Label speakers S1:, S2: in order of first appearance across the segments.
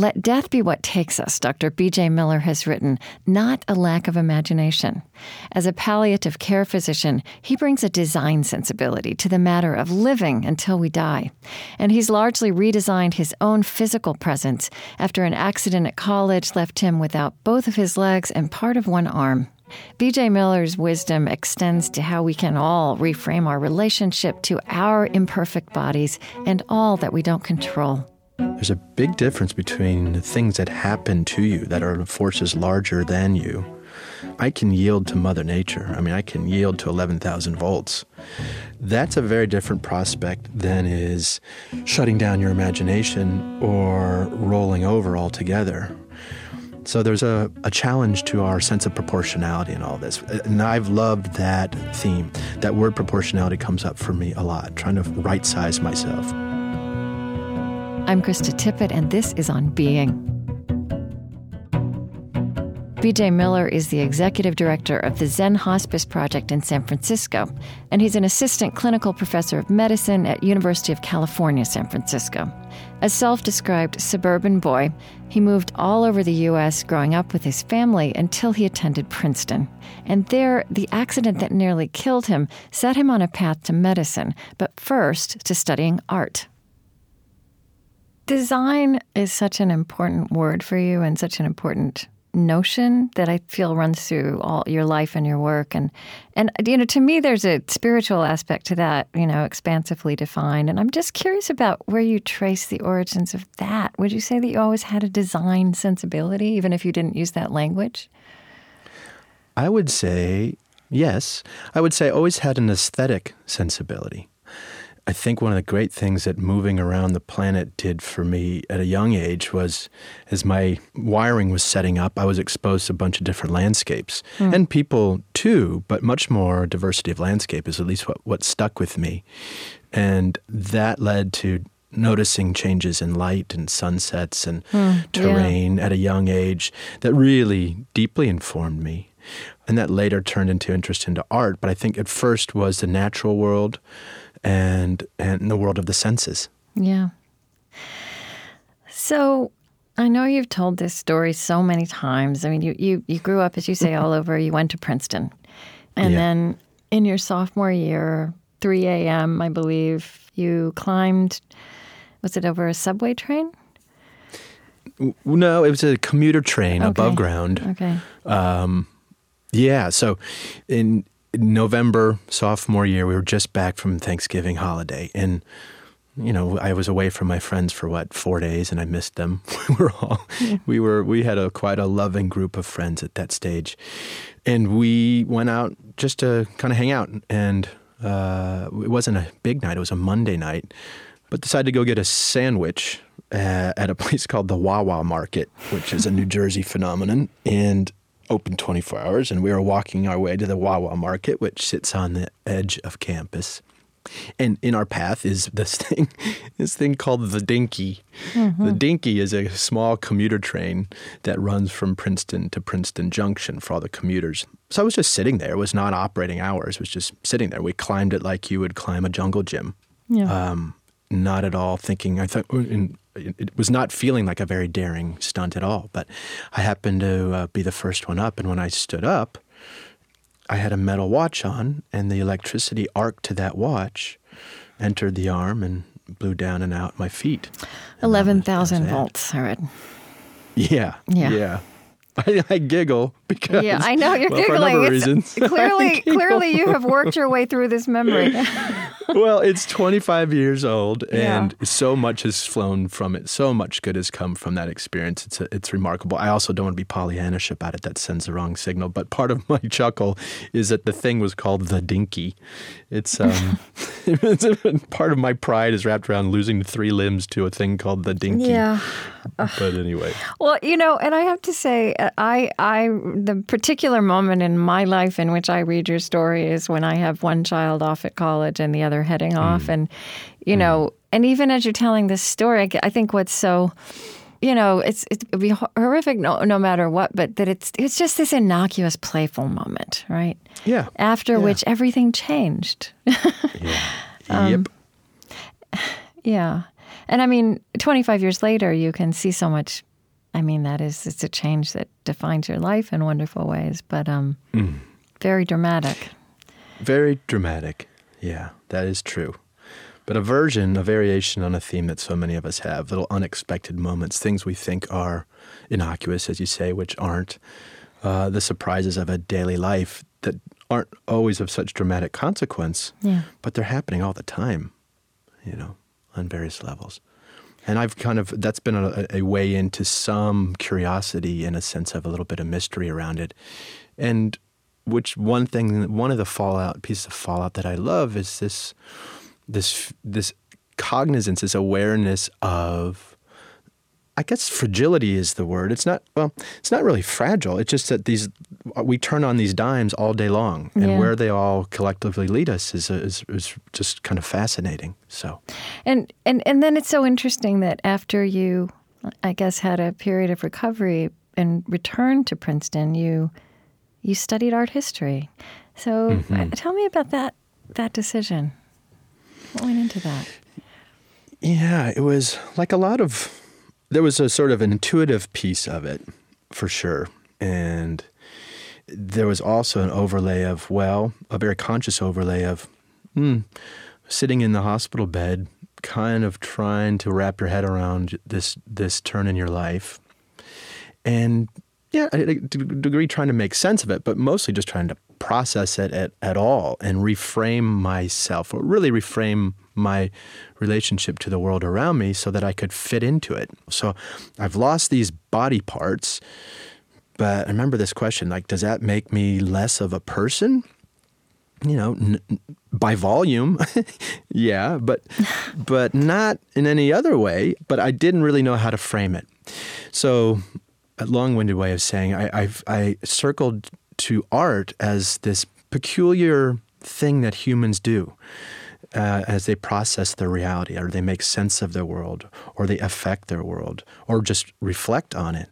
S1: Let death be what takes us, Dr. B.J. Miller has written, not a lack of imagination. As a palliative care physician, he brings a design sensibility to the matter of living until we die. And he's largely redesigned his own physical presence after an accident at college left him without both of his legs and part of one arm. BJ Miller's wisdom extends to how we can all reframe our relationship to our imperfect bodies and all that we don't control.
S2: There's a big difference between the things that happen to you that are forces larger than you. I can yield to Mother Nature. I mean, I can yield to 11,000 volts. That's a very different prospect than is shutting down your imagination or rolling over altogether. So there's a, a challenge to our sense of proportionality in all this. And I've loved that theme. That word proportionality comes up for me a lot, trying to right size myself.
S1: I'm Krista Tippett, and this is On Being. BJ Miller is the executive director of the Zen Hospice Project in San Francisco, and he's an assistant clinical professor of medicine at University of California, San Francisco. A self-described suburban boy, he moved all over the U.S. growing up with his family until he attended Princeton. And there, the accident that nearly killed him set him on a path to medicine, but first to studying art. Design is such an important word for you and such an important notion that I feel runs through all your life and your work. And and you know to me there's a spiritual aspect to that you know expansively defined. And I'm just curious about where you trace the origins of that. Would you say that you always had a design sensibility even if you didn't use that language?
S2: I would say yes. I would say I always had an aesthetic sensibility I think one of the great things that moving around the planet did for me at a young age was as my wiring was setting up, I was exposed to a bunch of different landscapes mm. and people too, but much more diversity of landscape is at least what, what stuck with me. And that led to noticing changes in light and sunsets and mm, terrain yeah. at a young age that really deeply informed me. And that later turned into interest into art. But I think at first was the natural world and and the world of the senses.
S1: Yeah. So I know you've told this story so many times. I mean, you you you grew up, as you say, all over. You went to Princeton, and yeah. then in your sophomore year, 3 a.m., I believe, you climbed. Was it over a subway train?
S2: No, it was a commuter train
S1: okay.
S2: above ground.
S1: Okay. Um,
S2: yeah. So, in November sophomore year, we were just back from Thanksgiving holiday, and you know, I was away from my friends for what four days, and I missed them. we were all, we were, we had a quite a loving group of friends at that stage, and we went out just to kind of hang out. And uh, it wasn't a big night; it was a Monday night, but decided to go get a sandwich uh, at a place called the Wawa Market, which is a New Jersey phenomenon, and open 24 hours, and we were walking our way to the Wawa Market, which sits on the edge of campus. And in our path is this thing, this thing called the Dinky. Mm-hmm. The Dinky is a small commuter train that runs from Princeton to Princeton Junction for all the commuters. So I was just sitting there. It was not operating hours. It was just sitting there. We climbed it like you would climb a jungle gym.
S1: Yeah. Um,
S2: not at all thinking. I thought in it was not feeling like a very daring stunt at all. But I happened to uh, be the first one up, and when I stood up, I had a metal watch on, and the electricity arc to that watch entered the arm and blew down and out my feet.
S1: Eleven thousand volts. I read.
S2: Yeah. Yeah. Yeah. I, I, giggle because
S1: yeah, I know you're well, giggling.
S2: reasons.
S1: Clearly, clearly, you have worked your way through this memory.
S2: well, it's 25 years old, and yeah. so much has flown from it. So much good has come from that experience. It's a, it's remarkable. I also don't want to be Pollyannish about it. That sends the wrong signal. But part of my chuckle is that the thing was called the Dinky. It's um, part of my pride is wrapped around losing three limbs to a thing called the Dinky.
S1: Yeah.
S2: But anyway.
S1: Well, you know, and I have to say, I, I, the particular moment in my life in which I read your story is when I have one child off at college and the other heading off, mm. and you mm. know, and even as you're telling this story, I, I think what's so you know, it's it'd be horrific no, no matter what, but that it's it's just this innocuous, playful moment, right?
S2: Yeah.
S1: After
S2: yeah.
S1: which everything changed.
S2: yeah. Um, yep.
S1: Yeah. And I mean, 25 years later, you can see so much I mean, that is it's a change that defines your life in wonderful ways, but um,
S2: Mm.
S1: very dramatic.
S2: Very dramatic. Yeah, that is true. But a version, a variation on a theme that so many of us have, little unexpected moments, things we think are innocuous, as you say, which aren't, uh, the surprises of a daily life that aren't always of such dramatic consequence,
S1: Yeah.
S2: but they're happening all the time, you know, on various levels. And I've kind of, that's been a, a way into some curiosity and a sense of a little bit of mystery around it. And which one thing, one of the fallout, pieces of fallout that I love is this, this, this cognizance, this awareness of, I guess fragility is the word. It's not, well, it's not really fragile. It's just that these, we turn on these dimes all day long. And
S1: Yeah.
S2: where they all collectively lead us is, is, is just kind of fascinating. So,
S1: And and and then it's so interesting that after you, I guess, had a period of recovery and returned to Princeton, you you studied art history. So
S2: Mm-hmm.
S1: uh, tell me about that that decision. What went into that?
S2: Yeah, it was like a lot of. There was a sort of an intuitive piece of it, for sure, and there was also an overlay of well, a very conscious overlay of, hmm, sitting in the hospital bed, kind of trying to wrap your head around this this turn in your life, and yeah, a degree trying to make sense of it, but mostly just trying to process it at, at all and reframe myself, or really reframe my relationship to the world around me so that I could fit into it. So I've lost these body parts, but I remember this question like, does that make me less of a person? You know, n- by volume, yeah, but but not in any other way. But I didn't really know how to frame it. So, a long-winded way of saying, I I've, I circled to art as this peculiar thing that humans do uh, as they process their reality, or they make sense of their world, or they affect their world, or just reflect on it.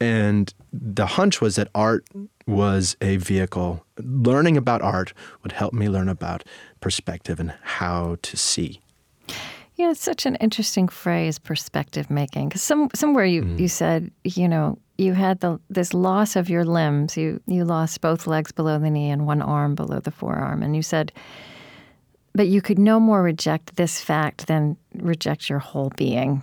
S2: And the hunch was that art was a vehicle. Learning about art would help me learn about perspective and how to see.
S1: Yeah, it's such an interesting phrase, perspective making. Because some, somewhere you, mm-hmm. you said, you know, you had the, this loss of your limbs. You, you lost both legs below the knee and one arm below the forearm. And you said, but you could no more reject this fact than reject your whole being.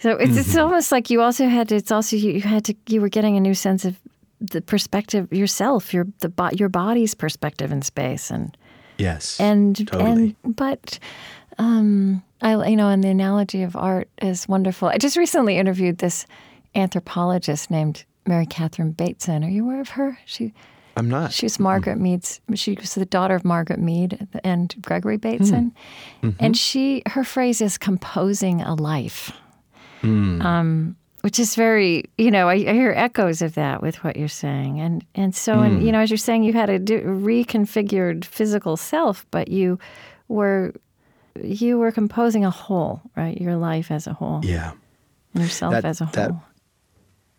S1: So it's, it's mm-hmm. almost like you also had to, it's also, you, you had to, you were getting a new sense of the perspective yourself, your, the, your body's perspective in space. And,
S2: Yes.
S1: and
S2: totally.
S1: and but um i you know and the analogy of art is wonderful. I just recently interviewed this anthropologist named mary catherine bateson. Are you aware of her? She
S2: I'm not.
S1: she's margaret mead's she was the daughter of margaret mead and gregory bateson. And she her phrase is composing a life. Um which is very, you know, I, I hear echoes of that with what you're saying, and and so, and you know, as you're saying, you had a d- reconfigured physical self, but you were you were composing a whole, right? Your life as a whole,
S2: yeah.
S1: yourself
S2: That-
S1: as a whole.
S2: that-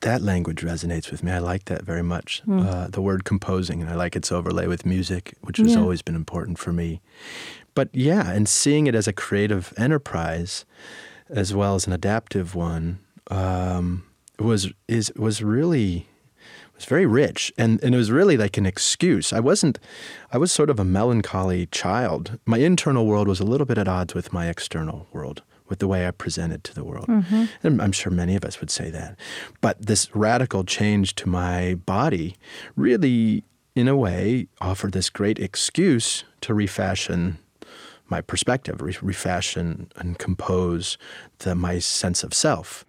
S2: That language resonates with me. I like that very much. Uh, the word composing, and I like its overlay with music, which has
S1: Yeah.
S2: always been important for me. But yeah, and seeing it as a creative enterprise, as well as an adaptive one, um, was is was really was very rich, and and it was really like an excuse. I wasn't. I was sort of a melancholy child. My internal world was a little bit at odds with my external world, with the way I presented to the world. Mm-hmm. And I'm sure many of us would say that. But this radical change to my body really, in a way, offered this great excuse to refashion my perspective, re- refashion and compose the, my sense of self.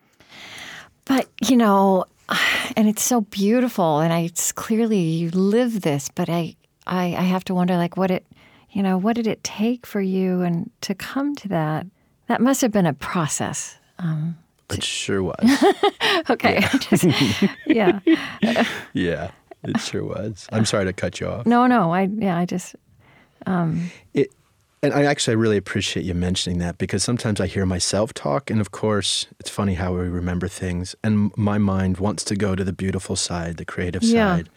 S1: But you know, and it's so beautiful, and I it's clearly you live this. But I, I, I have to wonder, like, what it, you know, what did it take for you and to come to that? That must have been a process. Um,
S2: It sure was.
S1: okay, Just- yeah.
S2: yeah, it sure was. I'm sorry to cut you off.
S1: No, no, I, yeah, I just,
S2: It, and I actually I really appreciate you mentioning that because sometimes I hear myself talk, and of course, it's funny how we remember things, and my mind wants to go to the beautiful side, the creative
S1: Yeah.
S2: side.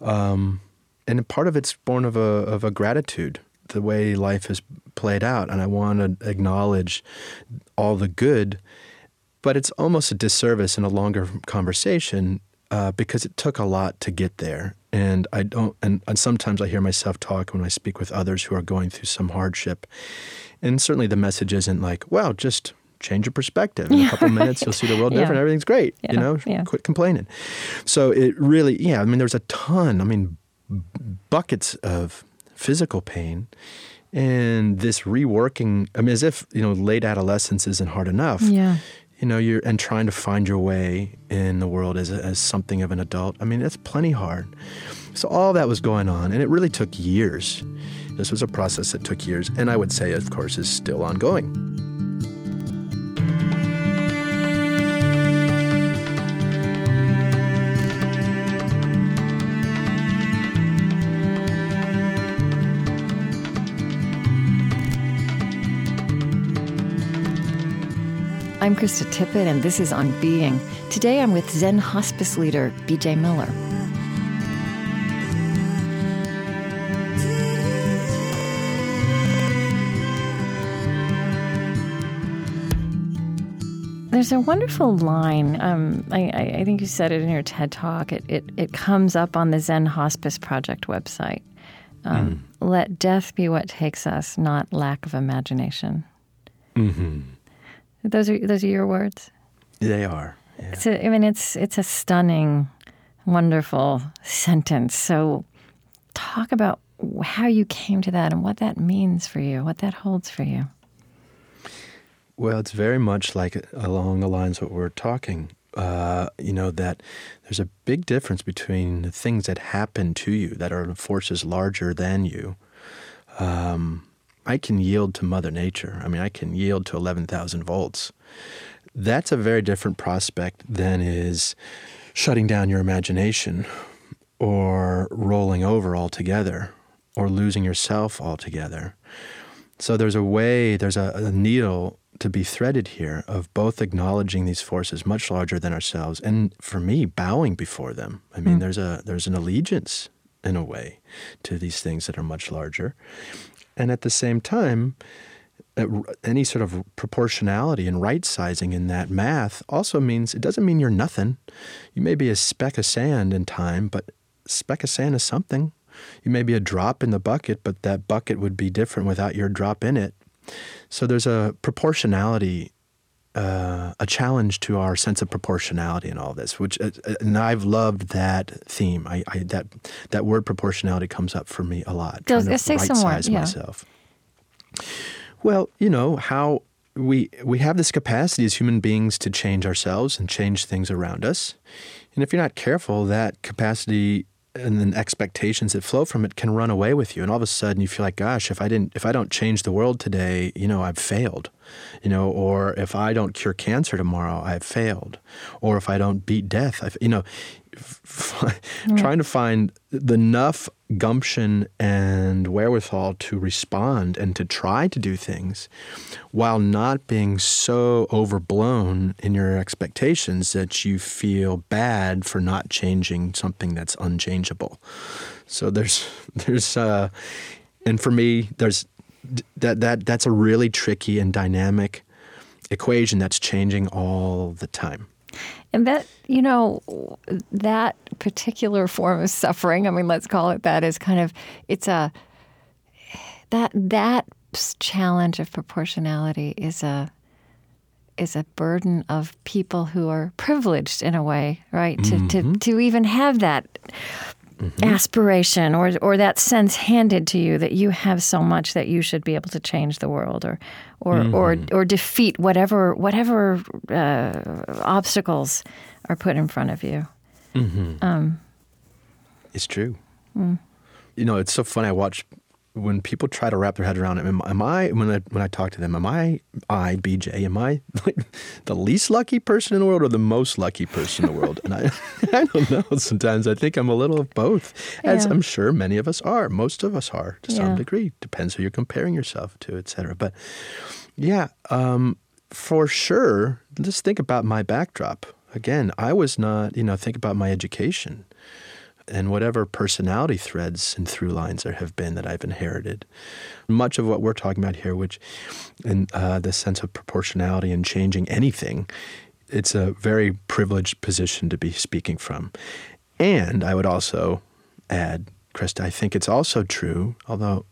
S2: Um, and part of it's born of a of a gratitude, the way life has played out, and I want to acknowledge all the good but it's almost a disservice in a longer conversation uh, because it took a lot to get there. And I don't, and, and sometimes I hear myself talk when I speak with others who are going through some hardship. And certainly the message isn't like, well, just change your perspective. In a couple of minutes, you'll see the world different. Everything's great.
S1: Yeah,
S2: You know,
S1: yeah.
S2: quit complaining. So it really, yeah, I mean, there's a ton, I mean, buckets of physical pain. And this reworking, I mean, as if, you know, late adolescence isn't hard enough
S1: Yeah.
S2: You know, you're and trying to find your way in the world as, as something of an adult. I mean, that's plenty hard. So all that was going on, and it really took years. This was a process that took years, and I would say, of course, is still ongoing.
S1: I'm Krista Tippett, and this is On Being. Today I'm with Zen hospice leader BJ Miller. There's a wonderful line. Um, I, I, think you said it in your TED talk. It, it, it comes up on the Zen Hospice Project website. Um, Let death be what takes us, not lack of imagination. Those are those are your words.
S2: They are. Yeah.
S1: It's a, I mean, it's it's a stunning, wonderful sentence. So, talk about how you came to that and what that means for you, what that holds for you.
S2: Well, it's very much like along the lines of what we're talking. Uh, you know that there's a big difference between the things that happen to you that are forces larger than you. Um, I can yield to Mother Nature. I mean, I can yield to 11,000 volts. That's a very different prospect than is shutting down your imagination or rolling over altogether or losing yourself altogether. So there's a way, there's a, a needle to be threaded here of both acknowledging these forces much larger than ourselves, and for me, bowing before them. I mean, hmm. there's a there's an allegiance in a way to these things that are much larger, and at the same time, uh, any sort of proportionality and right sizing in that math also means it doesn't mean you're nothing. You may be a speck of sand in time, but speck of sand is something. You may be a drop in the bucket, but that bucket would be different without your drop in it. So there's a proportionality, uh, a challenge to our sense of proportionality in all this. Which, uh, uh, and I've loved that theme. I, I that that word proportionality comes up for me a lot.
S1: Does-
S2: trying to
S1: say
S2: right-size
S1: yeah.
S2: myself. Well, you know how we we have this capacity as human beings to change ourselves and change things around us, and if you're not careful, that capacity and then expectations that flow from it can run away with you, and all of a sudden you feel like, gosh, if I didn't, if I don't change the world today, you know, I've failed, you know, or if I don't cure cancer tomorrow, I've failed, or if I don't beat death, I've, you know, f- trying to find the enough gumption and wherewithal to respond and to try to do things while not being so overblown in your expectations that you feel bad for not changing something that's unchangeable. So there's there's uh and for me there's that that that's a really tricky and dynamic equation that's changing all the time.
S1: And that, you know, that particular form of suffering, I mean, let's call it that, is kind of, it's a, that, that challenge of proportionality is a, is a burden of people who are privileged in a way, right? To, to, mm-hmm. to even have that mm-hmm. aspiration or, or that sense handed to you that you have so much that you should be able to change the world or, or, or, mm-hmm. or defeat whatever, whatever uh, obstacles are put in front of you. Mm-hmm.
S2: Um, it's true. Mm. You know, it's so funny. I watch when people try to wrap their head around it. Am, am I when I when I talk to them? Am I I BJ? Am I like the least lucky person in the world or the most lucky person in the world? And I I don't know. Sometimes I think I'm a little of both, as
S1: Yeah.
S2: I'm sure many of us are. Most of us are to some
S1: Yeah.
S2: degree. Depends who you're comparing yourself to, etc. But yeah, um, for sure. Just think about my backdrop. Again, I was not, you know, think about my education and whatever personality threads and through lines there have been that I've inherited. Much of what we're talking about here, which in uh, the sense of proportionality and changing anything, it's a very privileged position to be speaking from. And I would also add, Krista, I think it's also true, although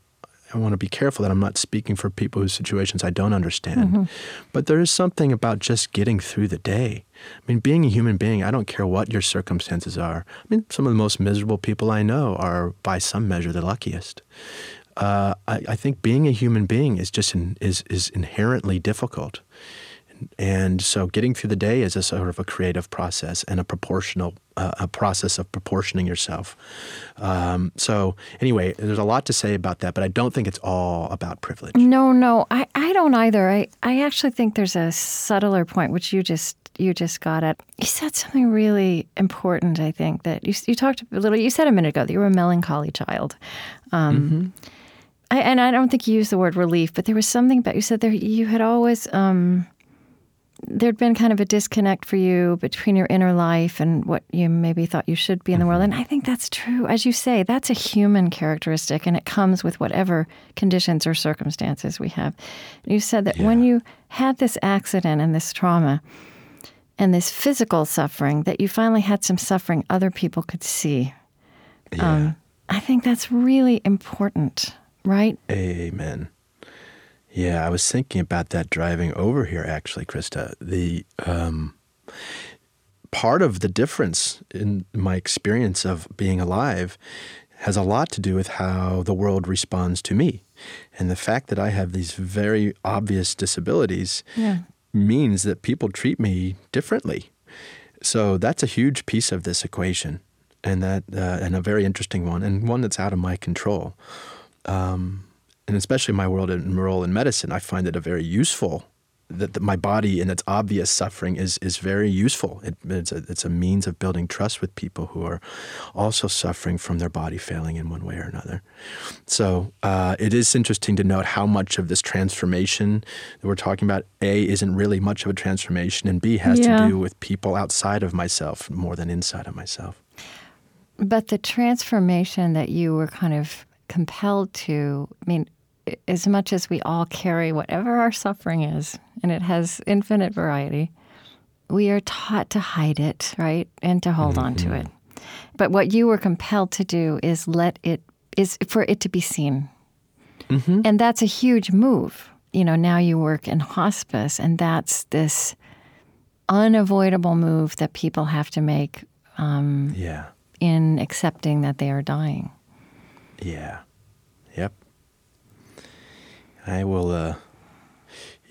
S2: I want to be careful that I'm not speaking for people whose situations I don't understand. Mm-hmm. But there is something about just getting through the day. I mean, being a human being, I don't care what your circumstances are. I mean, some of the most miserable people I know are, by some measure, the luckiest. Uh, I, I, think being a human being is just in, is is inherently difficult. And so getting through the day is a sort of a creative process and a proportional uh, a process of proportioning yourself. Um, so anyway, there's a lot to say about that, but I don't think it's all about privilege.
S1: No, no, I, I don't either. I, I actually think there's a subtler point which you just you just got at. You said something really important. I think that you you talked a little. You said a minute ago that you were a melancholy child. Um, mm-hmm. I, and I don't think you used the word relief, but there was something about you said there you had always um, there'd been kind of a disconnect for you between your inner life and what you maybe thought you should be in the world. And I think that's true. As you say, that's a human characteristic and it comes with whatever conditions or circumstances we have. You said that yeah. when you had this accident and this trauma and this physical suffering, that you finally had some suffering other people could see.
S2: Yeah. Um,
S1: I think that's really important, right?
S2: Amen. Yeah, I was thinking about that driving over here, actually, Krista. The um, part of the difference in my experience of being alive has a lot to do with how the world responds to me. And the fact that I have these very obvious disabilities yeah. means that people treat me differently. So that's a huge piece of this equation, and that uh, and a very interesting one, and one that's out of my control. Um, and especially my world and role in medicine, I find it a very useful that, that my body and its obvious suffering is is very useful. It, it's a it's a means of building trust with people who are also suffering from their body failing in one way or another. So uh, it is interesting to note how much of this transformation that we're talking about a isn't really much of a transformation, and b has yeah. to do with people outside of myself more than inside of myself.
S1: But the transformation that you were kind of compelled to, I mean, as much as we all carry whatever our suffering is, and it has infinite variety, we are taught to hide it, right? And to hold mm-hmm. on to mm-hmm. it. But what you were compelled to do is let it, is for it to be seen. Mm-hmm. And that's a huge move. You know, now you work in hospice, and that's this unavoidable move that people have to make um,
S2: yeah.
S1: in accepting that they are dying.
S2: Yeah. I will, uh,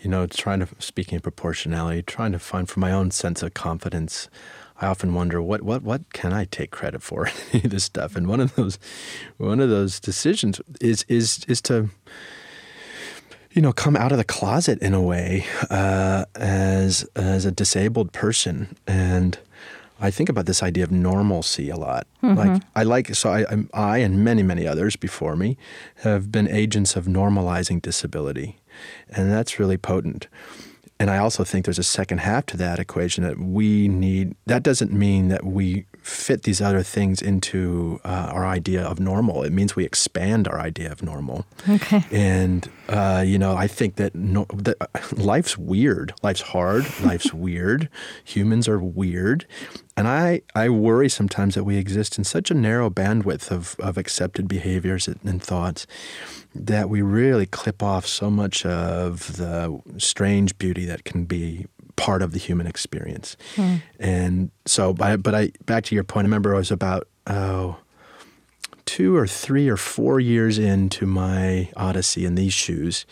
S2: you know, trying to, speaking of proportionality, trying to find for my own sense of confidence. I often wonder what, what, what can I take credit for in this stuff? And one of those, one of those decisions is, is, is to, you know, come out of the closet in a way uh, as, as a disabled person and, I think about this idea of normalcy a lot. Mm-hmm. Like I like so I, I and many many others before me have been agents of normalizing disability, and that's really potent. And I also think there's a second half to that equation that we need. That doesn't mean that we fit these other things into uh, our idea of normal. It means we expand our idea of normal.
S1: Okay.
S2: And uh, you know, I think that, no, that uh, life's weird. Life's hard. life's weird. Humans are weird, and I, I worry sometimes that we exist in such a narrow bandwidth of, of accepted behaviors and thoughts that we really clip off so much of the strange beauty that can be part of the human experience. Hmm. And so, but I, back to your point, I remember I was about, oh, two or three or four years into my odyssey in these shoes.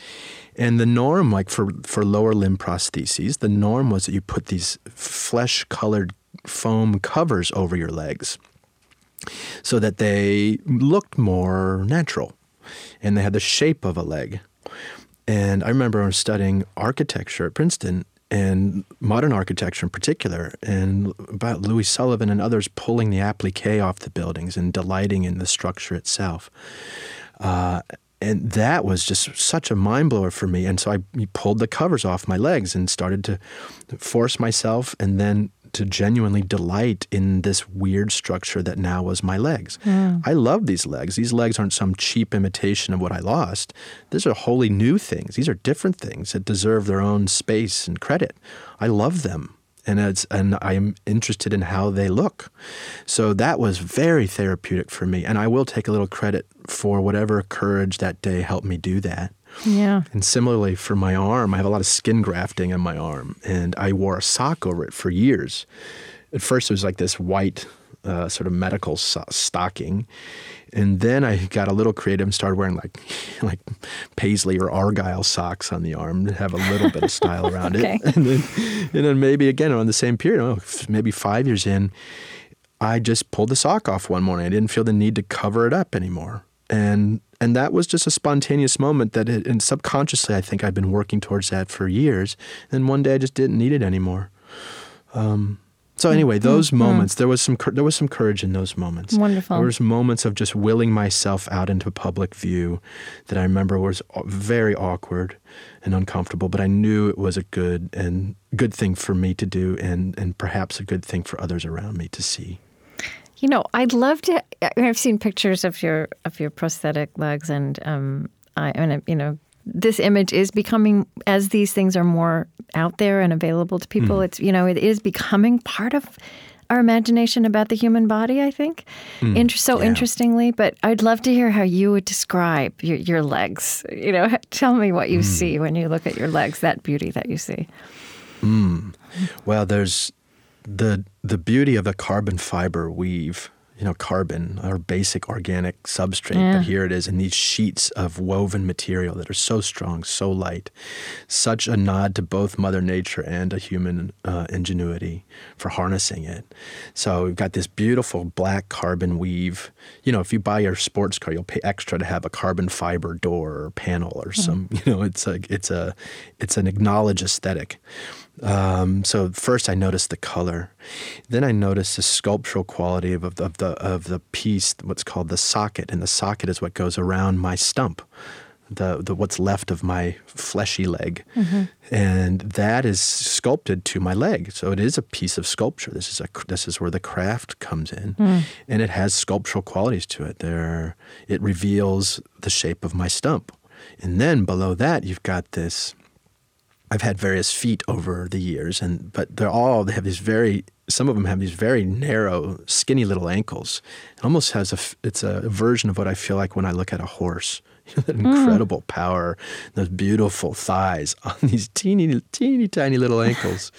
S2: And the norm, like for, for lower limb prostheses, the norm was that you put these flesh colored foam covers over your legs so that they looked more natural and they had the shape of a leg. And I remember I was studying architecture at Princeton and modern architecture in particular, and about Louis Sullivan and others pulling the applique off the buildings and delighting in the structure itself. Uh, and that was just such a mind blower for me. And so I pulled the covers off my legs and started to force myself and then to genuinely delight in this weird structure that now was my legs. Mm. I love these legs. These legs aren't some cheap imitation of what I lost. These are wholly new things. These are different things that deserve their own space and credit. I love them. and it's and I'm interested in how they look. So that was very therapeutic for me, and I will take a little credit for whatever courage that day helped me do that.
S1: Yeah.
S2: And similarly for my arm, I have a lot of skin grafting on my arm, and I wore a sock over it for years. At first, it was like this white uh, sort of medical so- stocking, and then I got a little creative and started wearing like like paisley or argyle socks on the arm to have a little bit of style around
S1: okay.
S2: it. And then, and then maybe again on the same period, oh, maybe five years in, I just pulled the sock off one morning. I didn't feel the need to cover it up anymore, and and that was just a spontaneous moment that it, and subconsciously I think I've been working towards that for years. And one day I just didn't need it anymore. Um, so anyway, those
S1: mm-hmm.
S2: moments there was some there was some courage in those moments.
S1: Wonderful.
S2: There was moments of just willing myself out into public view that I remember was very awkward and uncomfortable, but I knew it was a good and good thing for me to do, and and perhaps a good thing for others around me to see.
S1: You know, I'd love to. I've seen pictures of your of your prosthetic legs, and um, I mean, you know, this image is becoming as these things are more out there and available to people. Mm. It's you know, it is becoming part of our imagination about the human body. I think, mm. Inter- so yeah. interestingly. But I'd love to hear how you would describe your, your legs. You know, tell me what you mm. see when you look at your legs. That beauty that you see.
S2: Well, there's the the beauty of a carbon fiber weave you know, carbon our basic organic substrate, yeah. but here it is in these sheets of woven material that are so strong, so light. Such a nod to both Mother Nature and a human uh, ingenuity for harnessing it. So we've got this beautiful black carbon weave. You know, if you buy your sports car, you'll pay extra to have a carbon fiber door or panel or mm. some. You know, it's a it's a it's an acknowledged aesthetic. Um, so first I noticed the color, then I noticed the sculptural quality of, of, of, the of the piece, what's called the socket, and the socket is what goes around my stump, the, the what's left of my fleshy leg, mm-hmm. and that is sculpted to my leg. So it is a piece of sculpture. This is a this is where the craft comes in, mm. and it has sculptural qualities to it. There, it reveals the shape of my stump, and then below that you've got this I've had various feet over the years, and but they're all they have these very some of them have these very narrow, skinny little ankles. It almost has a it's a version of what I feel like when I look at a horse. that hmm. incredible mm. power, those beautiful thighs on these teeny, teeny, tiny little ankles,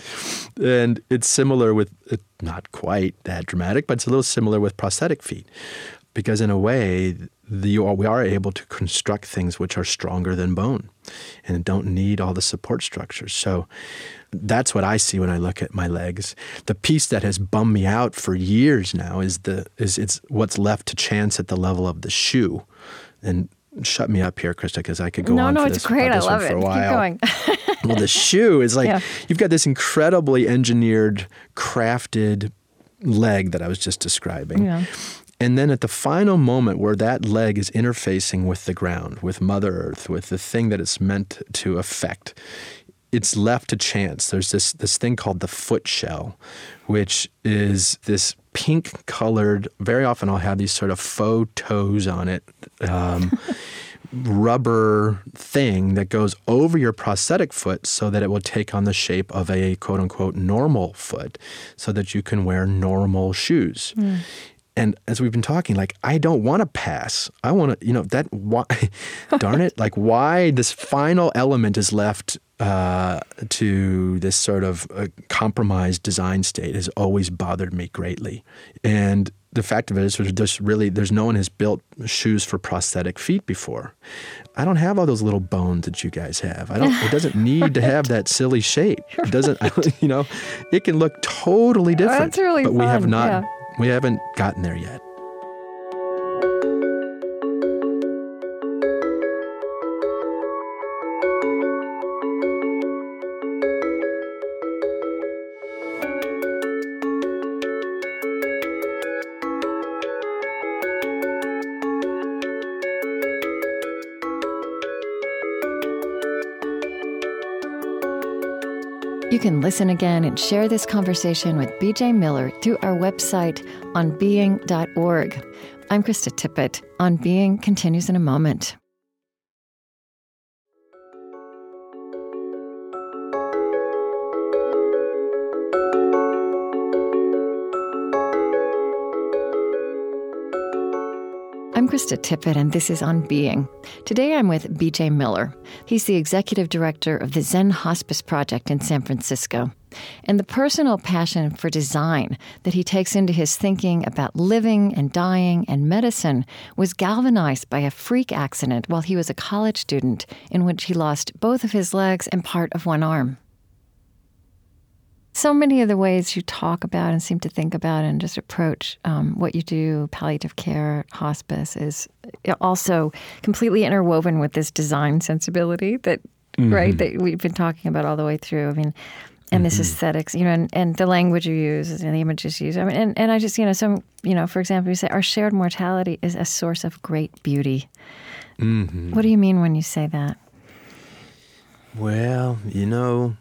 S2: and it's similar with not quite that dramatic, but it's a little similar with prosthetic feet, because in a way the, we are able to construct things which are stronger than bone and don't need all the support structures. So that's what I see when I look at my legs. The piece that has bummed me out for years now is the is it's what's left to chance at the level of the shoe. And shut me up here, Krista, because I could go
S1: no,
S2: on.
S1: No,
S2: no,
S1: it's great. I love it.
S2: Keep
S1: going.
S2: well, the shoe is like yeah. you've got this incredibly engineered, crafted leg that I was just describing. Yeah. And then at the final moment where that leg is interfacing with the ground, with Mother Earth, with the thing that it's meant to affect, it's left to chance. There's this, this thing called the foot shell, which is this pink colored, very often I'll have these sort of faux toes on it. Um, rubber thing that goes over your prosthetic foot so that it will take on the shape of a quote unquote normal foot so that you can wear normal shoes. Mm. And as we've been talking, like I don't want to pass. I want to, you know, that why, darn it, like why this final element is left uh, to this sort of uh, compromised design state has always bothered me greatly. And the fact of it is, there's just really there's no one has built shoes for prosthetic feet before. I don't have all those little bones that you guys have. I don't. It doesn't need to have that silly shape. It doesn't. You know, it can look totally different.
S1: That's really
S2: but
S1: fun.
S2: we have not.
S1: Yeah
S2: we haven't gotten there yet.
S1: You can listen again and share this conversation with BJ Miller through our website onbeing.org. I'm Krista Tippett. On Being continues in a moment. Krista Tippett, and this is On Being. Today I'm with BJ Miller. He's the executive director of the Zen Hospice Project in San Francisco. And the personal passion for design that he takes into his thinking about living and dying and medicine was galvanized by a freak accident while he was a college student, in which he lost both of his legs and part of one arm so many of the ways you talk about and seem to think about and just approach um, what you do, palliative care, hospice, is also completely interwoven with this design sensibility that, mm-hmm. right, that we've been talking about all the way through. I mean, and mm-hmm. this aesthetics, you know, and, and the language you use and the images you use. I mean, and, and I just, you know, some, you know, for example, you say our shared mortality is a source of great beauty. Mm-hmm. What do you mean when you say that?
S2: Well, you know,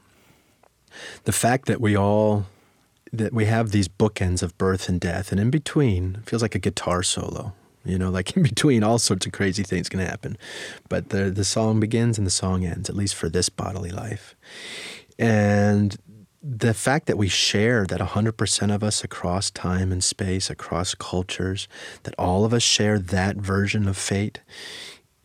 S2: the fact that we all that we have these bookends of birth and death, and in between feels like a guitar solo. You know, like in between, all sorts of crazy things can happen, but the the song begins and the song ends, at least for this bodily life, and the fact that we share that 100% of us across time and space, across cultures, that all of us share that version of fate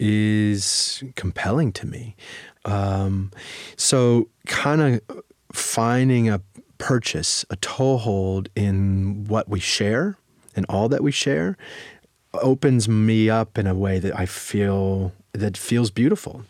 S2: is compelling to me. Um, so, kind of finding a purchase, a toehold in what we share and all that we share opens me up in a way that I feel that feels beautiful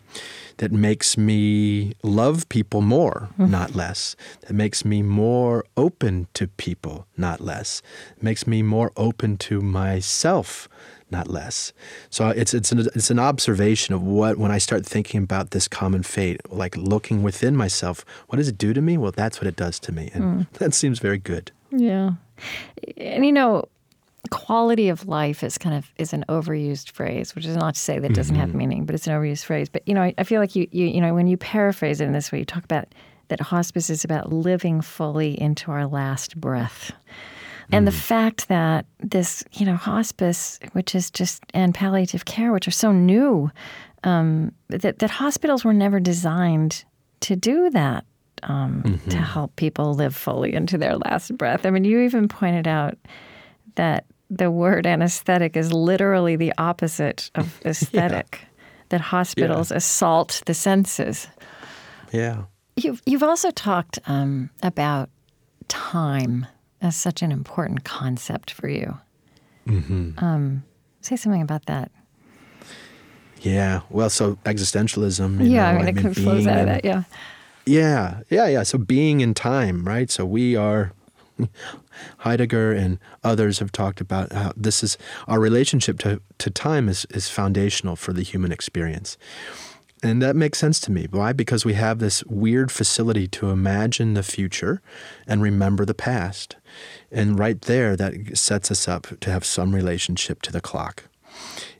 S2: that makes me love people more, mm-hmm. not less. That makes me more open to people, not less. It makes me more open to myself, not less. So it's it's an, it's an observation of what when I start thinking about this common fate, like looking within myself, what does it do to me? Well, that's what it does to me, and mm. that seems very good.
S1: Yeah, and you know, quality of life is kind of is an overused phrase, which is not to say that it doesn't mm-hmm. have meaning, but it's an overused phrase. But you know, I, I feel like you, you you know when you paraphrase it in this way, you talk about that hospice is about living fully into our last breath. And mm. the fact that this, you know, hospice, which is just, and palliative care, which are so new, um, that, that hospitals were never designed to do that, um, mm-hmm. to help people live fully into their last breath. I mean, you even pointed out that the word anesthetic is literally the opposite of aesthetic, yeah. that hospitals yeah. assault the senses.
S2: Yeah.
S1: You've, you've also talked um, about time as such an important concept for you. Mm-hmm. Um, say something about that.
S2: Yeah. Well, so existentialism.
S1: yeah, know, I mean, it kind of flows out of that. Yeah.
S2: Yeah. Yeah. Yeah. So being in time, right? So we are. Heidegger and others have talked about how this is our relationship to, to time is, is foundational for the human experience. And that makes sense to me. Why? Because we have this weird facility to imagine the future and remember the past. And right there, that sets us up to have some relationship to the clock.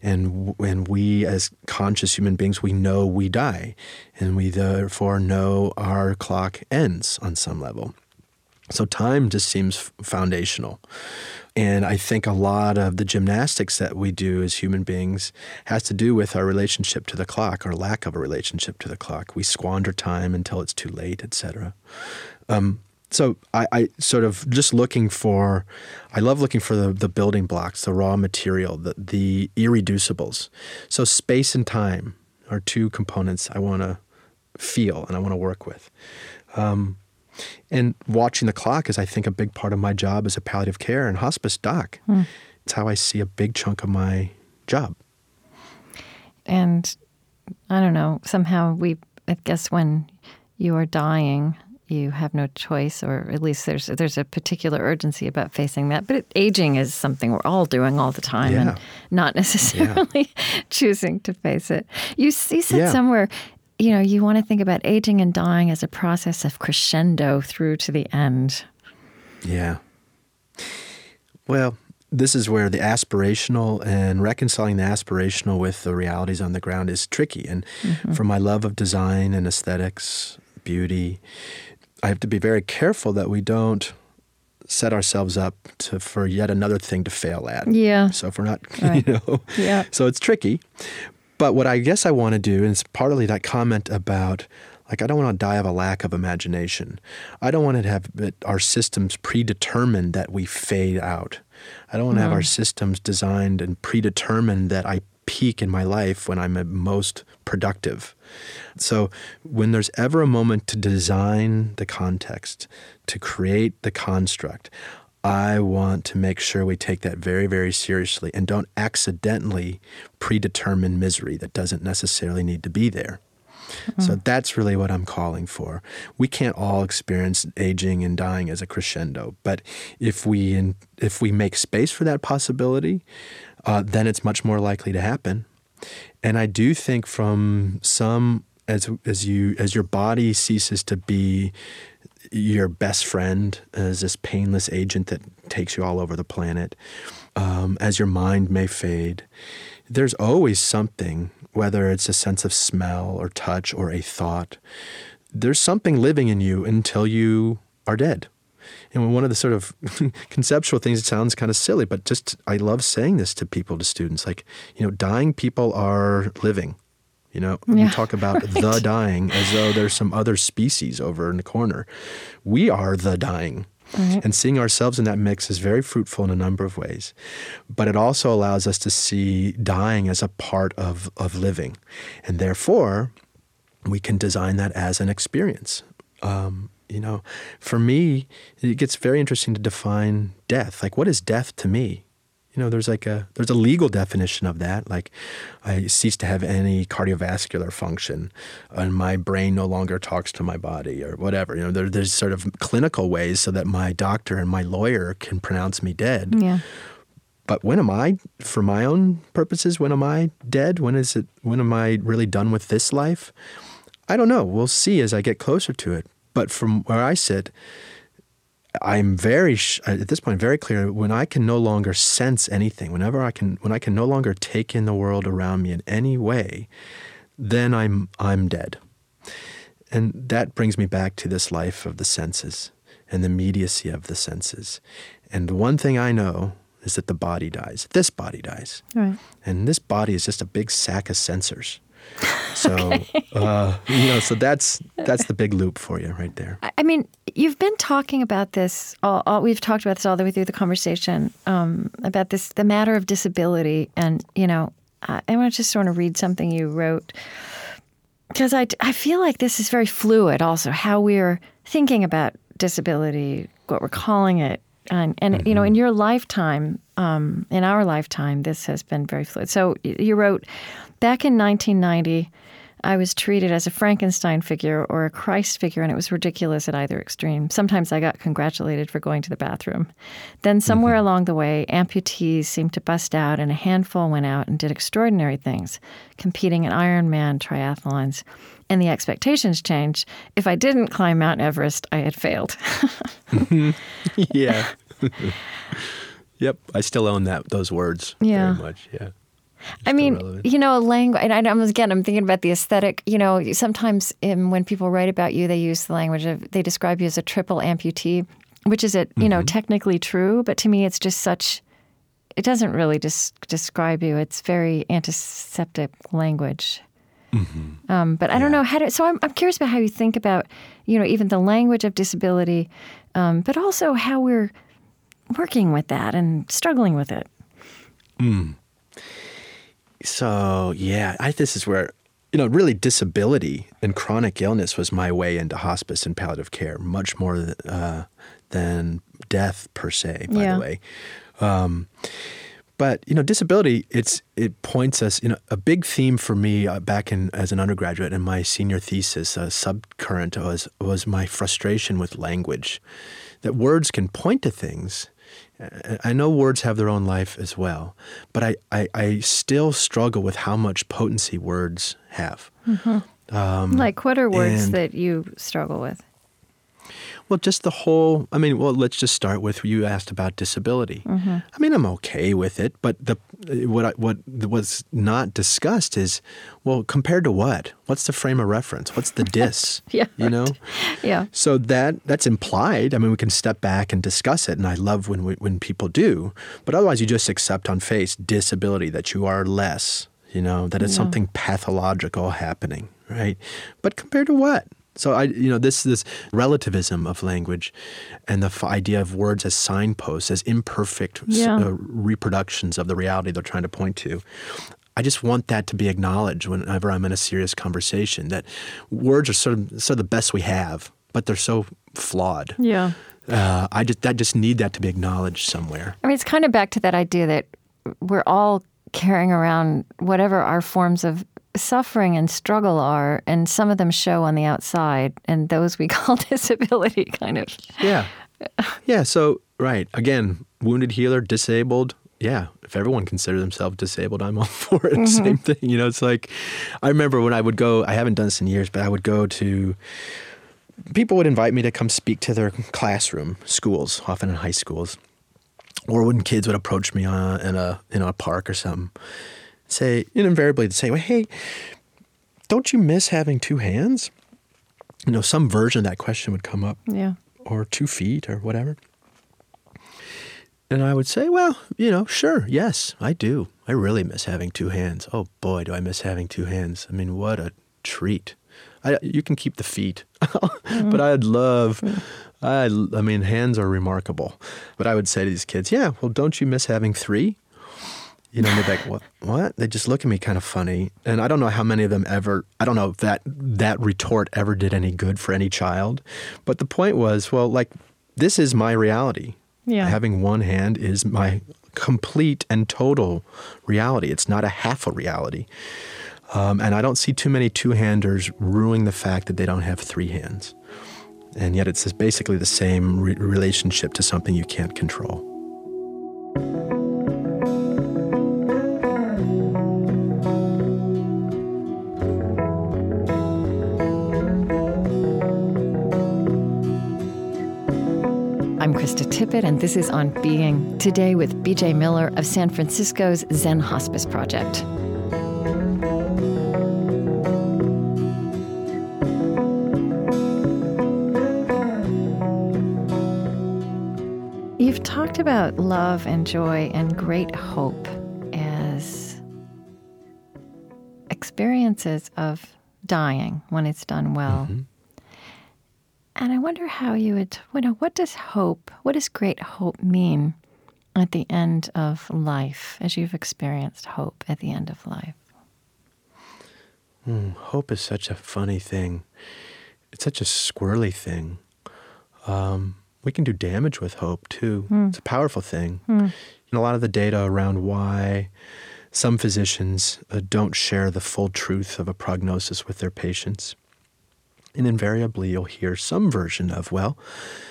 S2: And when we, as conscious human beings, we know we die, and we therefore know our clock ends on some level. So time just seems foundational. And I think a lot of the gymnastics that we do as human beings has to do with our relationship to the clock or lack of a relationship to the clock. We squander time until it's too late, etc. Um, so I, I, sort of just looking for, I love looking for the, the building blocks, the raw material, the, the irreducibles. So space and time are two components I want to feel and I want to work with. Um, and watching the clock is, I think, a big part of my job as a palliative care and hospice doc. Mm. It's how I see a big chunk of my job.
S1: And I don't know, somehow we, I guess, when you are dying, you have no choice, or at least there's there's a particular urgency about facing that. But aging is something we're all doing all the time, yeah. and not necessarily yeah. choosing to face it. You, you said yeah. somewhere you know, you want to think about aging and dying as a process of crescendo through to the end.
S2: Yeah. Well, this is where the aspirational and reconciling the aspirational with the realities on the ground is tricky. And mm-hmm. from my love of design and aesthetics, beauty, I have to be very careful that we don't set ourselves up to for yet another thing to fail at.
S1: Yeah.
S2: So if we're not, right. you know, yeah. So it's tricky, but what I guess I want to do is partly that comment about like I don't want to die of a lack of imagination. I don't want to have our systems predetermined that we fade out. I don't want to have our mm. systems designed and predetermined that I peak in my life when I'm at most productive. So, when there's ever a moment to design the context, to create the construct, I want to make sure we take that very, very seriously and don't accidentally predetermine misery that doesn't necessarily need to be there. So that's really what I'm calling for. We can't all experience aging and dying as a crescendo, but if we in, if we make space for that possibility, uh, then it's much more likely to happen. And I do think from some as as you as your body ceases to be your best friend as this painless agent that takes you all over the planet, um, as your mind may fade, there's always something whether it's a sense of smell or touch or a thought, there's something living in you until you are dead. And one of the sort of conceptual things, it sounds kind of silly, but just I love saying this to people, to students. Like, you know, dying people are living. You know, yeah, we talk about right. the dying as though there's some other species over in the corner. We are the dying. Mm-hmm. And seeing ourselves in that mix is very fruitful in a number of ways. But it also allows us to see dying as a part of, of living. And therefore, we can design that as an experience. Um, you know, for me, it gets very interesting to define death. Like, what is death to me? You know, there's like a there's a legal definition of that. Like, I cease to have any cardiovascular function, and my brain no longer talks to my body, or whatever. You know, there, there's sort of clinical ways so that my doctor and my lawyer can pronounce me dead.
S1: Yeah.
S2: But when am I, for my own purposes, when am I dead? When is it? When am I really done with this life? I don't know. We'll see as I get closer to it. But from where I sit, I'm very uh, at this point very clear when I can no longer sense anything, whenever I can when I can no longer take in the world around me in any way, then I'm I'm dead. And that brings me back to this life of the senses and the immediacy of the senses. And the one thing I know is that the body dies. This body dies.
S1: Right.
S2: And this body is just a big sack of sensors. So okay. uh, you know, so that's that's the big loop for you right there.
S1: I mean, you've been talking about this. All, all we've talked about this all the way through the conversation um, about this, the matter of disability, and you know, I, I want to just sort of read something you wrote because I I feel like this is very fluid. Also, how we're thinking about disability, what we're calling it, and, and mm-hmm. you know, mm-hmm. in your lifetime, um, in our lifetime, this has been very fluid. So you wrote Back in 1990, I was treated as a Frankenstein figure or a Christ figure, and it was ridiculous at either extreme. Sometimes I got congratulated for going to the bathroom. Then, somewhere mm-hmm. along the way, amputees seemed to bust out, and a handful went out and did extraordinary things, competing in Ironman triathlons. And the expectations change. If I didn't climb Mount Everest, I had failed.
S2: yeah. yep, I still own that those words
S1: yeah.
S2: very much. Yeah.
S1: I mean, relevant. you know, a language. And I, am again, I'm thinking about the aesthetic. You know, sometimes in, when people write about you, they use the language of they describe you as a triple amputee, which is it. You mm-hmm. know, technically true, but to me, it's just such. It doesn't really just describe you. It's very antiseptic language. Mm-hmm. Um, but I yeah. don't know how to. So I'm, I'm curious about how you think about, you know, even the language of disability, um, but also how we're working with that and struggling with it.
S2: Mm. So yeah, I, this is where you know really disability and chronic illness was my way into hospice and palliative care, much more uh, than death per se. By yeah. the way. Um, but you know, disability it's it points us. You know, a big theme for me uh, back in as an undergraduate in my senior thesis, a subcurrent was was my frustration with language. That words can point to things, I know words have their own life as well, but I, I, I still struggle with how much potency words have.
S1: Mm-hmm. Um, like, what are words that you struggle with?
S2: Well, just the whole. I mean, well, let's just start with you asked about disability. Mm-hmm. I mean, I'm okay with it, but the what I, what was not discussed is, well, compared to what? What's the frame of reference? What's the dis?
S1: yeah,
S2: you know.
S1: yeah.
S2: So that that's implied. I mean, we can step back and discuss it, and I love when we, when people do. But otherwise, you just accept on face disability that you are less. You know that it's yeah. something pathological happening, right? But compared to what? So I, you know, this this relativism of language, and the f- idea of words as signposts, as imperfect s- uh, reproductions of the reality they're trying to point to. I just want that to be acknowledged whenever I'm in a serious conversation. That words are sort of sort of the best we have, but they're so flawed.
S1: Yeah.
S2: Uh, I just I just need that to be acknowledged somewhere.
S1: I mean, it's kind of back to that idea that we're all carrying around whatever our forms of suffering and struggle are, and some of them show on the outside, and those we call disability, kind of.
S2: Yeah. Yeah. So, right. Again, wounded healer, disabled. Yeah. If everyone considered themselves disabled, I'm all for it. Mm-hmm. Same thing. You know, it's like, I remember when I would go, I haven't done this in years, but I would go to, people would invite me to come speak to their classroom, schools, often in high schools. Or when kids would approach me uh, in a in a park or something, say, invariably to say, well, hey, don't you miss having two hands? You know, some version of that question would come up
S1: Yeah.
S2: or two feet or whatever. And I would say, well, you know, sure, yes, I do. I really miss having two hands. Oh boy, do I miss having two hands. I mean, what a treat. I, you can keep the feet, mm-hmm. but I'd love, I, I mean, hands are remarkable. But I would say to these kids, yeah, well, don't you miss having three? You know, they're like, what? What? They just look at me kind of funny. And I don't know how many of them ever, I don't know if that, that retort ever did any good for any child. But the point was, well, like, this is my reality.
S1: Yeah.
S2: Having one hand is my complete and total reality. It's not a half a reality. Um, and I don't see too many two handers ruining the fact that they don't have three hands. And yet it's basically the same re- relationship to something you can't control.
S1: And this is On Being, today with BJ Miller of San Francisco's Zen Hospice Project. You've talked about love and joy and great hope as experiences of dying when it's done well. Mm-hmm. And I wonder how you would, you know, what does hope, what does great hope mean at the end of life, as you've experienced hope at the end of life?
S2: Hope is such a funny thing. It's such a squirrely thing. Um, we can do damage with hope too. It's a powerful thing. And a lot of the data around why some physicians uh, don't share the full truth of a prognosis with their patients. And invariably, you'll hear some version of, well,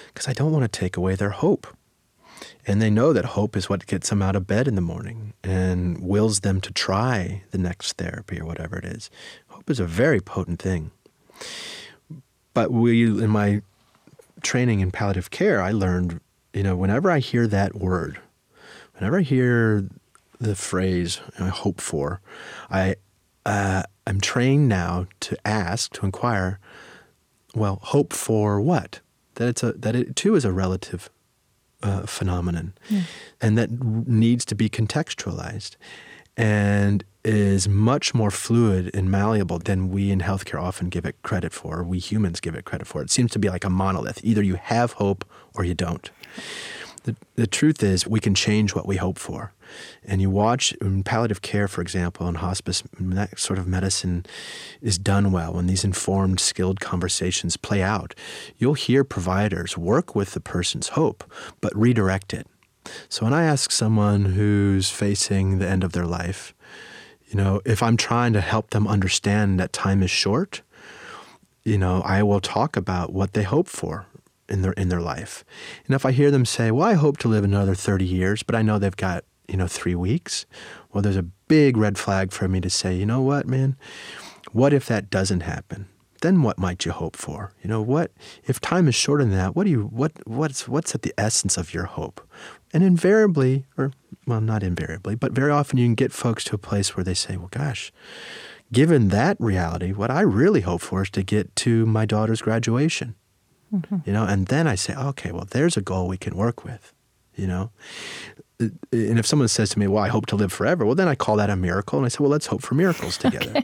S2: because I don't want to take away their hope. And they know that hope is what gets them out of bed in the morning and wills them to try the next therapy or whatever it is. Hope is a very potent thing. But we, in my training in palliative care, I learned, you know, whenever I hear that word, whenever I hear the phrase I hope for, I, uh, I'm trained now to ask, to inquire, well, hope for what? That it's a that it too is a relative uh, phenomenon, and that needs to be contextualized, and is much more fluid and malleable than we in healthcare often give it credit for. Or we humans give it credit for. It seems to be like a monolith: either you have hope or you don't. The, the truth is, we can change what we hope for. And you watch in palliative care, for example, in hospice, that sort of medicine is done well, when these informed, skilled conversations play out, you'll hear providers work with the person's hope, but redirect it. So when I ask someone who's facing the end of their life, you know, if I'm trying to help them understand that time is short, you know, I will talk about what they hope for in their in their life. And if I hear them say, "Well, I hope to live another 30 years, but I know they've got, you know, 3 weeks." Well, there's a big red flag for me to say, "You know what, man? What if that doesn't happen? Then what might you hope for? You know, what if time is shorter than that? What do you what what's what's at the essence of your hope?" And invariably, or well, not invariably, but very often you can get folks to a place where they say, "Well, gosh, given that reality, what I really hope for is to get to my daughter's graduation." Mm-hmm. you know and then i say okay well there's a goal we can work with you know and if someone says to me well i hope to live forever well then i call that a miracle and i say well let's hope for miracles together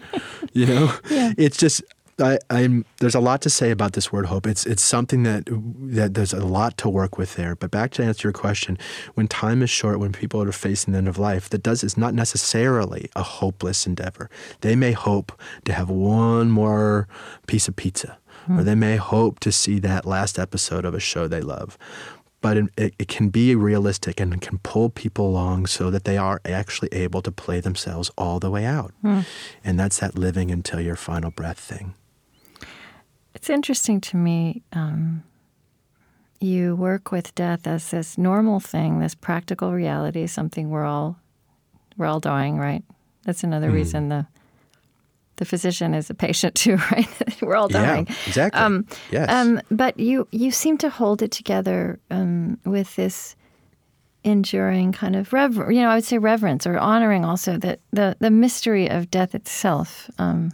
S2: you know
S1: Yeah.
S2: it's just I, I'm, there's a lot to say about this word hope. It's it's something that that there's a lot to work with there. But back to answer your question, when time is short, when people are facing the end of life, that does is not necessarily a hopeless endeavor. They may hope to have one more piece of pizza, or hmm. they may hope to see that last episode of a show they love. But it, it can be realistic and can pull people along so that they are actually able to play themselves all the way out. And that's that living until your final breath thing.
S1: It's interesting to me. Um, you work with death as this normal thing, this practical reality, something we're all we're all doing, right? That's another reason the the physician is a patient too, right? we're all dying.
S2: Yeah, exactly. Um, yes.
S1: Um, but you you seem to hold it together um, with this enduring kind of rever- you know, I would say reverence or honoring also that the the mystery of death itself. Um,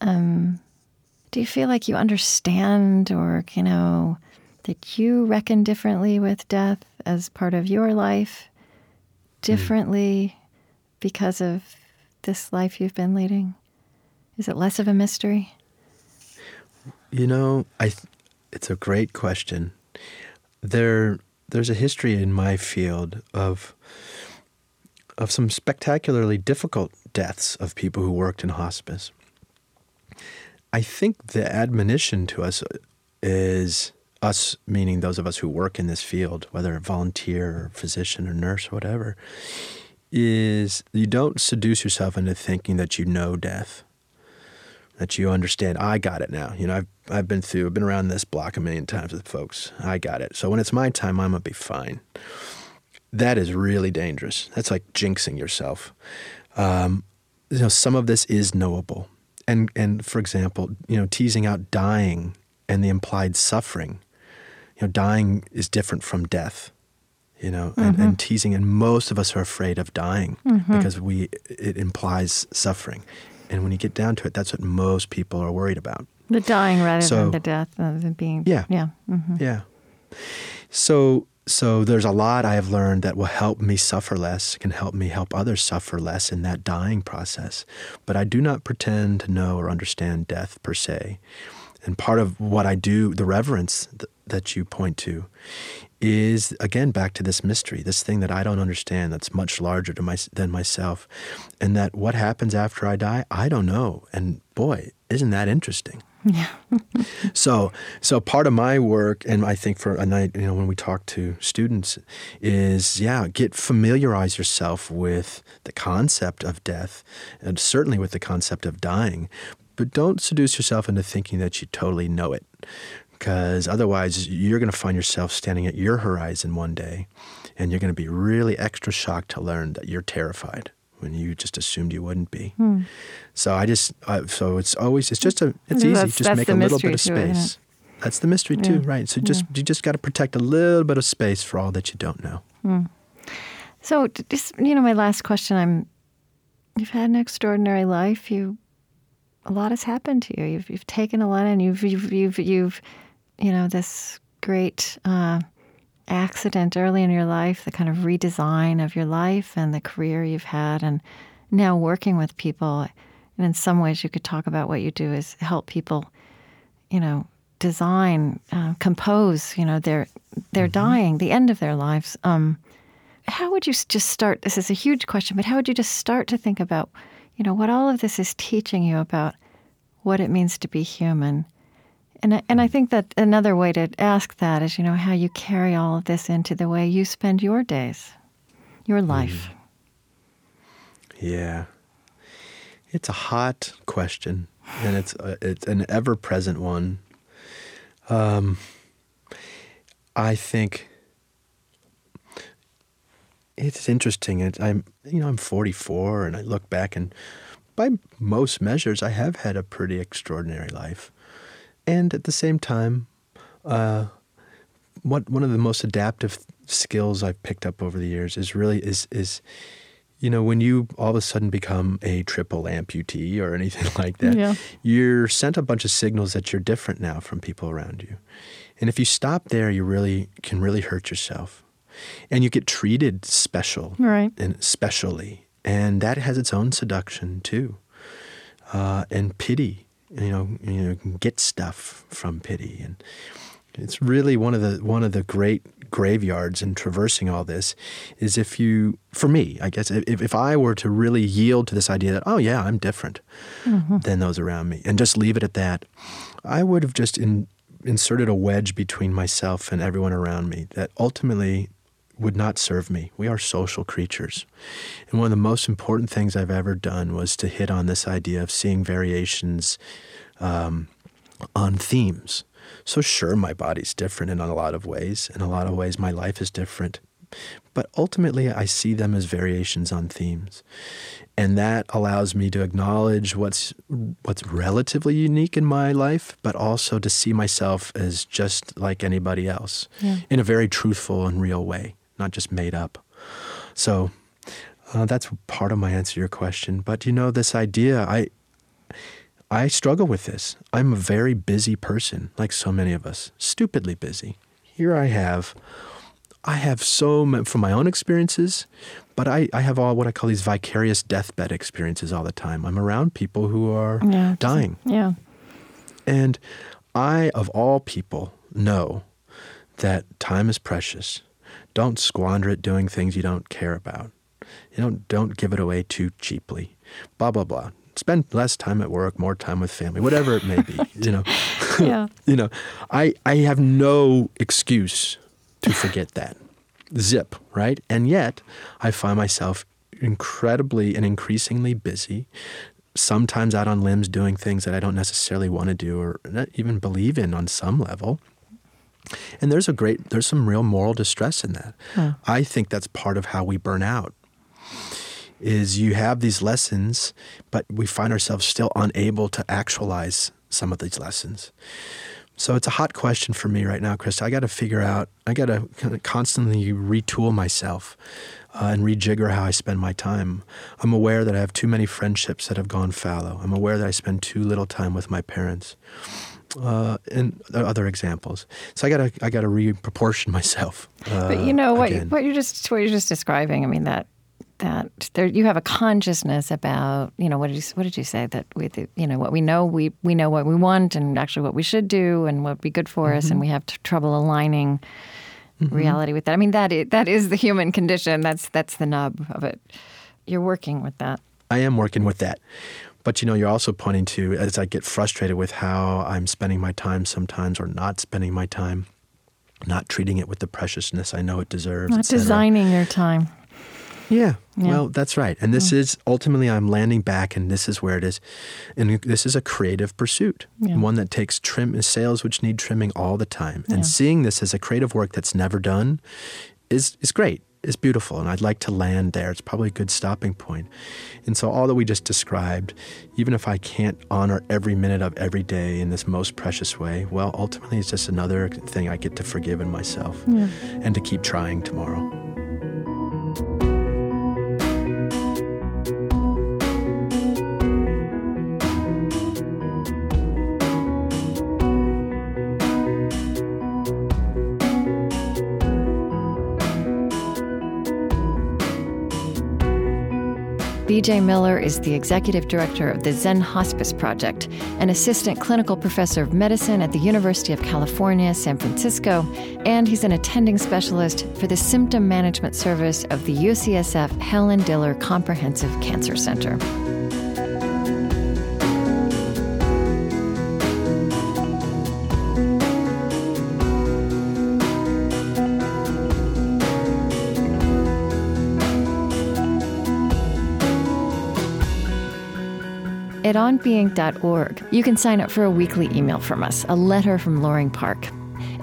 S1: um, do you feel like you understand or you know that you reckon differently with death as part of your life differently because of this life you've been leading? Is it less of a mystery?
S2: You know, I th- it's a great question. There there's a history in my field of of some spectacularly difficult deaths of people who worked in hospice. I think the admonition to us is us meaning those of us who work in this field, whether volunteer or physician or nurse or whatever, is you don't seduce yourself into thinking that you know death that you understand I got it now. You know, I've I've been through, I've been around this block a million times with folks. I got it. So when it's my time, I'm gonna be fine. That is really dangerous. That's like jinxing yourself. Um, you know, some of this is knowable, and and for example, you know, teasing out dying and the implied suffering. You know, dying is different from death. You know, and, and teasing, and most of us are afraid of dying because we it implies suffering. And when you get down to it, that's what most people are worried about.
S1: The dying rather
S2: So-
S1: than the death of the being.
S2: Yeah.
S1: Yeah. mhm.
S2: Yeah. So so there's a lot I have learned that will help me suffer less, can help me help others suffer less in that dying process. But I do not pretend to know or understand death per se. And part of what I do, the reverence th- that you point to, is again back to this mystery, this thing that I don't understand that's much larger to my, than myself. And that what happens after I die, I don't know. And boy, isn't that interesting? Yeah. So, so part of my work, and I think for a night, you know, when we talk to students, is yeah, get familiarize yourself with the concept of death, and certainly with the concept of dying, but don't seduce yourself into thinking that you totally know it, because otherwise you're going to find yourself standing at your horizon one day, and you're going to be really extra shocked to learn that you're terrified when you just assumed you wouldn't be. So I just uh, so it's always it's just a it's easy
S1: that's-
S2: just
S1: that's
S2: make a little bit of
S1: to it,
S2: space. That's the mystery too, right? So just you just got to protect a little bit of space for all that you don't know.
S1: So, just you know, my last question. I'm. You've had an extraordinary life. You, a lot has happened to you. You've you've taken a lot, and you've you've you've, you've you know, this great uh, accident early in your life, the kind of redesign of your life, and the career you've had, and now working with people. And in some ways, you could talk about what you do is help people, you know, design, uh, compose, you know, their their dying, the end of their lives. Um, how would you just start? This is a huge question, but how would you just start to think about, you know, what all of this is teaching you about what it means to be human? And I, and I think that another way to ask that is, you know, how you carry all of this into the way you spend your days, your life.
S2: Yeah, it's a hot question, and it's a, it's an ever present one. Um, I think it's interesting. It, I'm you know I'm 44, and I look back and by most measures, I have had a pretty extraordinary life. And at the same time, uh, what one of the most adaptive skills I've picked up over the years is really is is you know when you all of a sudden become a triple amputee or anything like that,
S1: Yeah.
S2: you're sent a bunch of signals that you're different now from people around you. And if you stop there, you really can really hurt yourself. And you get treated special
S1: Right.
S2: and specially. And that has its own seduction too, uh, and pity you know, you know, get stuff from pity, and it's really one of the one of the great graveyards in traversing all this is if you, for me, I guess, if, if I were to really yield to this idea that, oh, yeah, I'm different mm-hmm. than those around me and just leave it at that, I would have just in, inserted a wedge between myself and everyone around me that ultimately would not serve me. We are social creatures. And one of the most important things I've ever done was to hit on this idea of seeing variations um, on themes. So, sure, my body's different in a lot of ways. In a lot of ways, my life is different. But ultimately, I see them as variations on themes. And that allows me to acknowledge what's, what's relatively unique in my life, but also to see myself as just like anybody else yeah. in a very truthful and real way not just made up. So uh, that's part of my answer to your question. But you know, this idea, I I struggle with this. I'm a very busy person, like so many of us, stupidly busy. Here I have, I have so many, from my own experiences, but I, I have all what I call these vicarious deathbed experiences all the time. I'm around people who are yeah, dying.
S1: Yeah.
S2: And I, of all people, know that time is precious don't squander it doing things you don't care about. You don't don't give it away too cheaply. Blah blah blah. Spend less time at work, more time with family, whatever it may be. you know.
S1: yeah.
S2: you know, I I have no excuse to forget that. Zip, right? And yet, I find myself incredibly and increasingly busy, sometimes out on limbs doing things that I don't necessarily want to do or uh, even believe in on some level. And there's a great, there's some real moral distress in that. Huh. I think that's part of how we burn out. Is you have these lessons, but we find ourselves still unable to actualize some of these lessons. So it's a hot question for me right now, Krista. I got to figure out, I got to kind of constantly retool myself uh, and rejigger how I spend my time. I'm aware that I have too many friendships that have gone fallow. I'm aware that I spend too little time with my parents uh, and other examples. So I gotta I gotta reproportion myself.
S1: Uh, but you know what what you're just what you're just describing. I mean that that there you have a consciousness about you know what did you what did you say that we you know what we know we we know what we want and actually what we should do and what would be good for mm-hmm. us and we have trouble aligning mm-hmm. reality with that. I mean that is, that is the human condition. That's that's the nub of it. You're working with that.
S2: I am working with that. But you know, you're also pointing to as I get frustrated with how I'm spending my time sometimes or not spending my time, not treating it with the preciousness I know it deserves.
S1: Not designing your time.
S2: Yeah, yeah, well, that's right. And this mm. is ultimately, I'm landing back, and this is where it is. And this is a creative pursuit, yeah. one that takes trim sails which need trimming all the time. And yeah. seeing this as a creative work that's never done is is great is beautiful, and I'd like to land there. It's probably a good stopping point. And so, all that we just described, even if I can't honor every minute of every day in this most precious way, well, ultimately, it's just another thing I get to forgive in myself yeah. and to keep trying tomorrow.
S1: BJ Miller is the executive director of the Zen Hospice Project, an assistant clinical professor of medicine at the University of California, San Francisco, and he's an attending specialist for the symptom management service of the UCSF Helen Diller Comprehensive Cancer Center. At onbeing.org, you can sign up for a weekly email from us, a letter from Loring Park.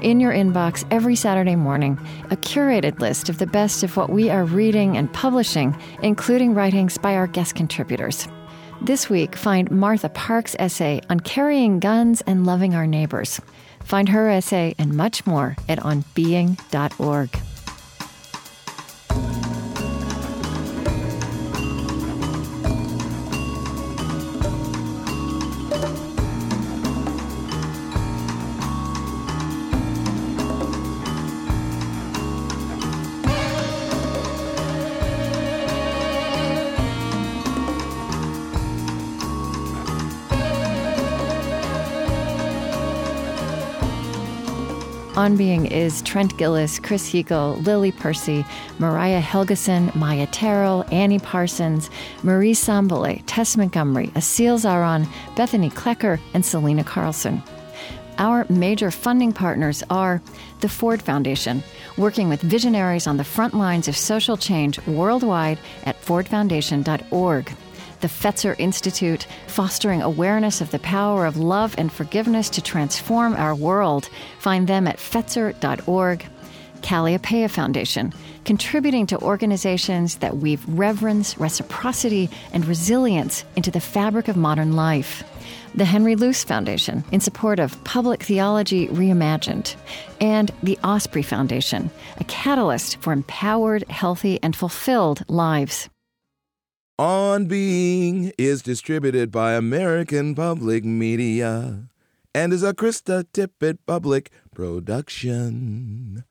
S1: In your inbox every Saturday morning, a curated list of the best of what we are reading and publishing, including writings by our guest contributors. This week, find Martha Park's essay on carrying guns and loving our neighbors. Find her essay and much more at onbeing.org. On Being is Trent Gilliss, Chris Heagle, Lily Percy, Mariah Helgeson, Maia Tarrell, Annie Parsons, Marie Sambilay, Tess Montgomery, Aseel Zahran, Bethany Klecker, and Selena Carlson. Our major funding partners are the Ford Foundation, working with visionaries on the front lines of social change worldwide at fordfoundation.org. The Fetzer Institute, fostering awareness of the power of love and forgiveness to transform our world. Find them at fetzer.org. Kalliopeia Foundation, contributing to organizations that weave reverence, reciprocity, and resilience into the fabric of modern life the Henry Luce Foundation in support of public theology reimagined, and the Osprey Foundation, a catalyst for empowered, healthy, and fulfilled lives.
S3: On Being is distributed by American Public Media and is a Krista Tippett Public production.